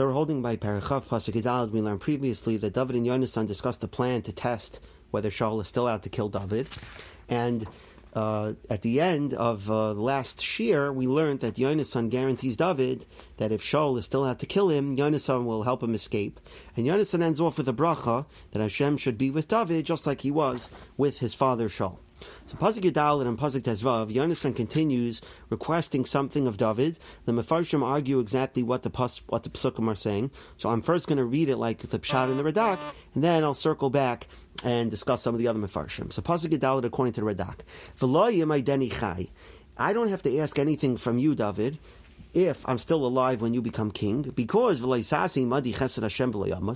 So we're holding by Parachav Pasuk Yidalad. We learned previously that David and Yonasan discussed the plan to test whether Shaul is still out to kill David. And uh, at the end of uh, last shiur, we learned that Yonasan guarantees David that if Shaul is still out to kill him, Yonasan will help him escape. And Yonasan ends off with a bracha that Hashem should be with David just like he was with his father Shaul. So Pasuk Yidal and Pasuk Tezvav, Yonasan continues requesting something of David. The Mefarshim argue exactly what the pas, what the Psukim are saying. So I'm first going to read it like the Pshat and the Radak, and then I'll circle back and discuss some of the other Mefarshim. So Pasuk Yidal according to the Radak, I don't have to ask anything from you, David if I'm still alive when you become king, because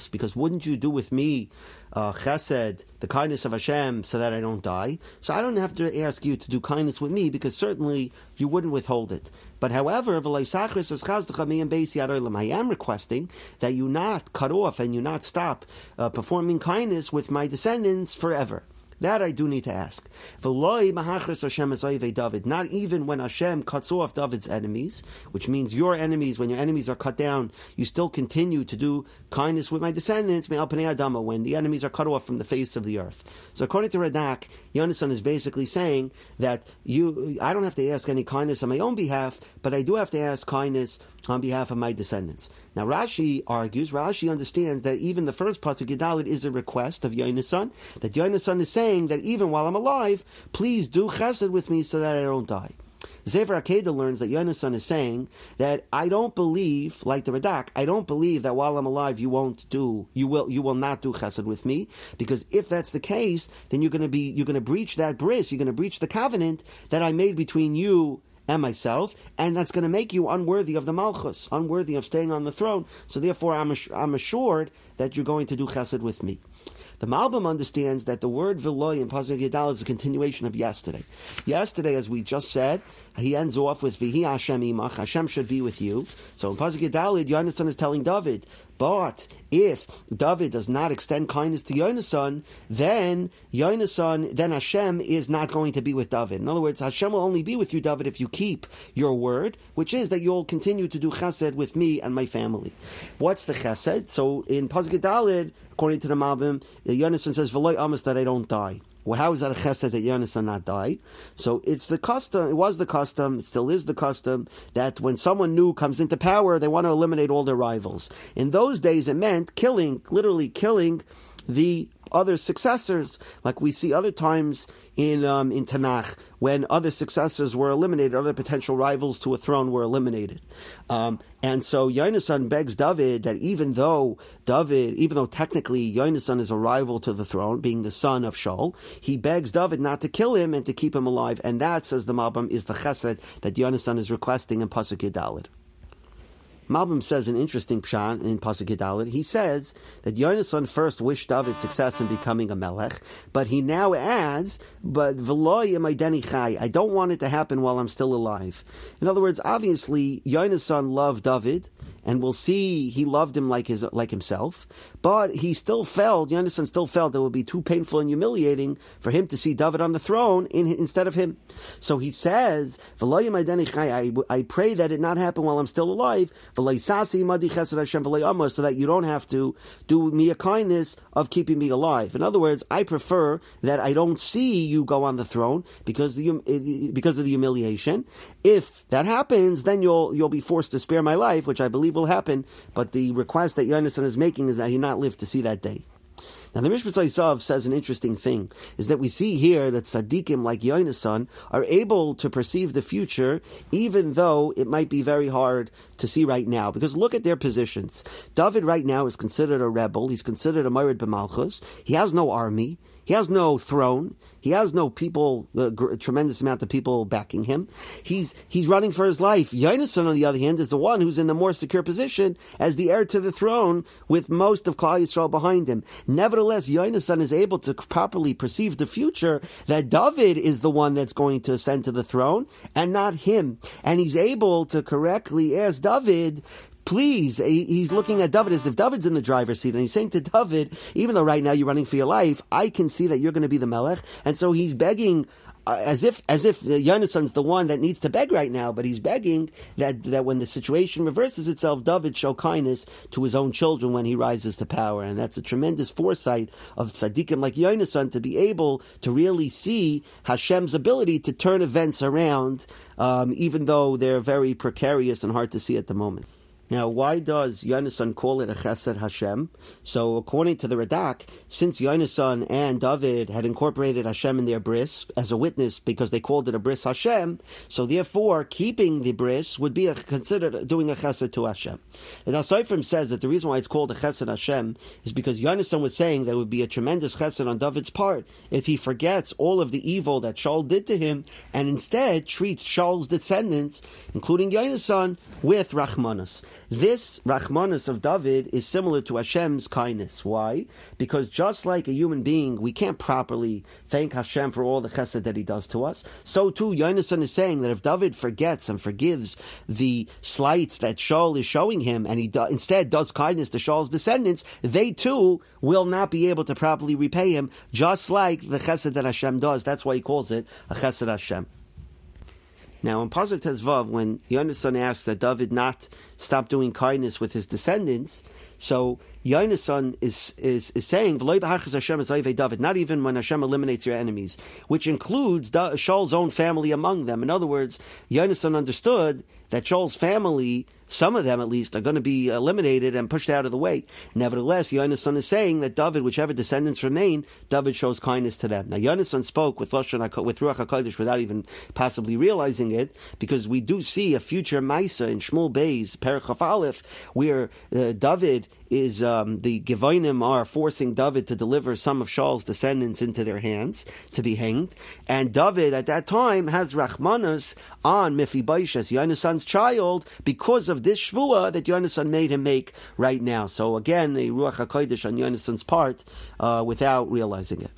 because wouldn't you do with me uh, chesed, the kindness of Hashem, so that I don't die? So I don't have to ask you to do kindness with me, because certainly you wouldn't withhold it. But however, I am requesting that you not cut off and you not stop uh, performing kindness with my descendants forever. That I do need to ask. Not even when Hashem cuts off David's enemies, which means your enemies, when your enemies are cut down, you still continue to do kindness with my descendants, when the enemies are cut off from the face of the earth. So according to Radak, Yonasan is basically saying that you, I don't have to ask any kindness on my own behalf, but I do have to ask kindness on behalf of my descendants. Now Rashi argues, Rashi understands that even the first pasuk Gedalit is a request of Yonasan, that Yonasan is saying that even while I'm alive, please do chesed with me so that I don't die. Sefer Akedah learns that Yonasan is saying that I don't believe, like the Radak, I don't believe that while I'm alive you won't do, you will, you will not do chesed with me, because if that's the case, then you're going to be, you're going to breach that bris, you're going to breach the covenant that I made between you and myself, and that's going to make you unworthy of the malchus, unworthy of staying on the throne. So therefore, I'm, I'm assured that you're going to do chesed with me. The Malbim understands that the word Viloy in Pasuk Yadal is a continuation of yesterday. Yesterday, as we just said, he ends off with Vihi Hashem imach, Hashem should be with you. So in Pasuk Yadalid, Yonasan is telling David, but if David does not extend kindness to Yonasan, then Yonasan, then Hashem is not going to be with David. In other words, Hashem will only be with you, David, if you keep your word, which is that you'll continue to do chesed with me and my family. What's the chesed? So in Pasuk Yadalid, according to the Malbim, Yonasan says, "V'loy amas that I don't die." Well, how is that a chesed that Yonasan not die? So it's the custom, it was the custom, it still is the custom, that when someone new comes into power, they want to eliminate all their rivals. In those days, it meant killing, literally killing the other successors, like we see other times in um, in Tanakh when other successors were eliminated, other potential rivals to a throne were eliminated. Um, and so Yonasan begs David that even though David, even though technically Yonasan is a rival to the throne, being the son of Shaul, he begs David not to kill him and to keep him alive. And that, says the Malbim, is the chesed that Yonasan is requesting in Pasuk Yedalid. Malbim says an interesting pshat in Pasuk Yadalit. He says that Yonasan first wished David success in becoming a melech, but he now adds, "But chai, I don't want it to happen while I'm still alive." In other words, obviously Yonasan loved David, and we'll see he loved him like his like himself. But he still felt, Yonasan still felt it would be too painful and humiliating for him to see David on the throne in, instead of him. So he says, I, I pray that it not happen while I'm still alive, so that you don't have to do me a kindness of keeping me alive. In other words, I prefer that I don't see you go on the throne because the because of the humiliation. If that happens, then you'll you'll be forced to spare my life, which I believe will happen, but the request that Yonasan is making is that he not live to see that day. Now the Mishpat Yisrael says an interesting thing, is that we see here that tzaddikim like Yonasan are able to perceive the future even though it might be very hard to see right now. Because look at their positions. David right now is considered a rebel, he's considered a Myrid B'malchus, he has no army, he has no throne. He has no people, uh, a tremendous amount of people backing him. He's he's running for his life. Yonasan, on the other hand, is the one who's in the more secure position as the heir to the throne, with most of Klal Yisrael behind him. Nevertheless, Yonasan is able to properly perceive the future that David is the one that's going to ascend to the throne, and not him. And he's able to correctly ask David, please, he's looking at David as if David's in the driver's seat, and he's saying to David, even though right now you're running for your life, I can see that you're going to be the Melech, and so he's begging uh, as if as if Yonason's the one that needs to beg right now, but he's begging that that when the situation reverses itself, David show kindness to his own children when he rises to power, and that's a tremendous foresight of tzaddikim like Yonason to be able to really see Hashem's ability to turn events around, um, even though they're very precarious and hard to see at the moment. Now, why does Yonasan call it a Chesed Hashem? So, according to the Radak, since Yonasan and David had incorporated Hashem in their bris as a witness because they called it a bris Hashem, so therefore keeping the bris would be a, considered doing a Chesed to Hashem. The Seifrim says that the reason why it's called a Chesed Hashem is because Yonasan was saying there would be a tremendous Chesed on David's part if he forgets all of the evil that Shaul did to him and instead treats Shaul's descendants, including Yonasan, with Rachmanas. This Rachmanis of David is similar to Hashem's kindness. Why? Because just like a human being, we can't properly thank Hashem for all the chesed that he does to us. So too, Yonason is saying that if David forgets and forgives the slights that Shaul is showing him, and he do, instead does kindness to Shaul's descendants, they too will not be able to properly repay him, just like the chesed that Hashem does. That's why he calls it a chesed Hashem. Now, in Pasuk Tezvav, when Yonason asks that David not stop doing kindness with his descendants, so Yonason is, is, is saying, David, not even when Hashem eliminates your enemies, which includes Shaul's own family among them. In other words, Yonason understood that Shaul's family some of them at least are going to be eliminated and pushed out of the way. Nevertheless, Yonason is saying that David, whichever descendants remain, David shows kindness to them. Now, Yonason spoke with Lashon, with Ruach Hakodesh without even possibly realizing it, because we do see a future Maisa in Shmuel Bay's Perachaf Aleph, where uh, David is um, the Gevonim are forcing David to deliver some of Shaul's descendants into their hands to be hanged, and David at that time has Rachmanas on Mephibosheth, Yonason's child, because of this shvua that Yonason made him make right now. So again, a ruach hakodesh on Yonason's part uh, without realizing it.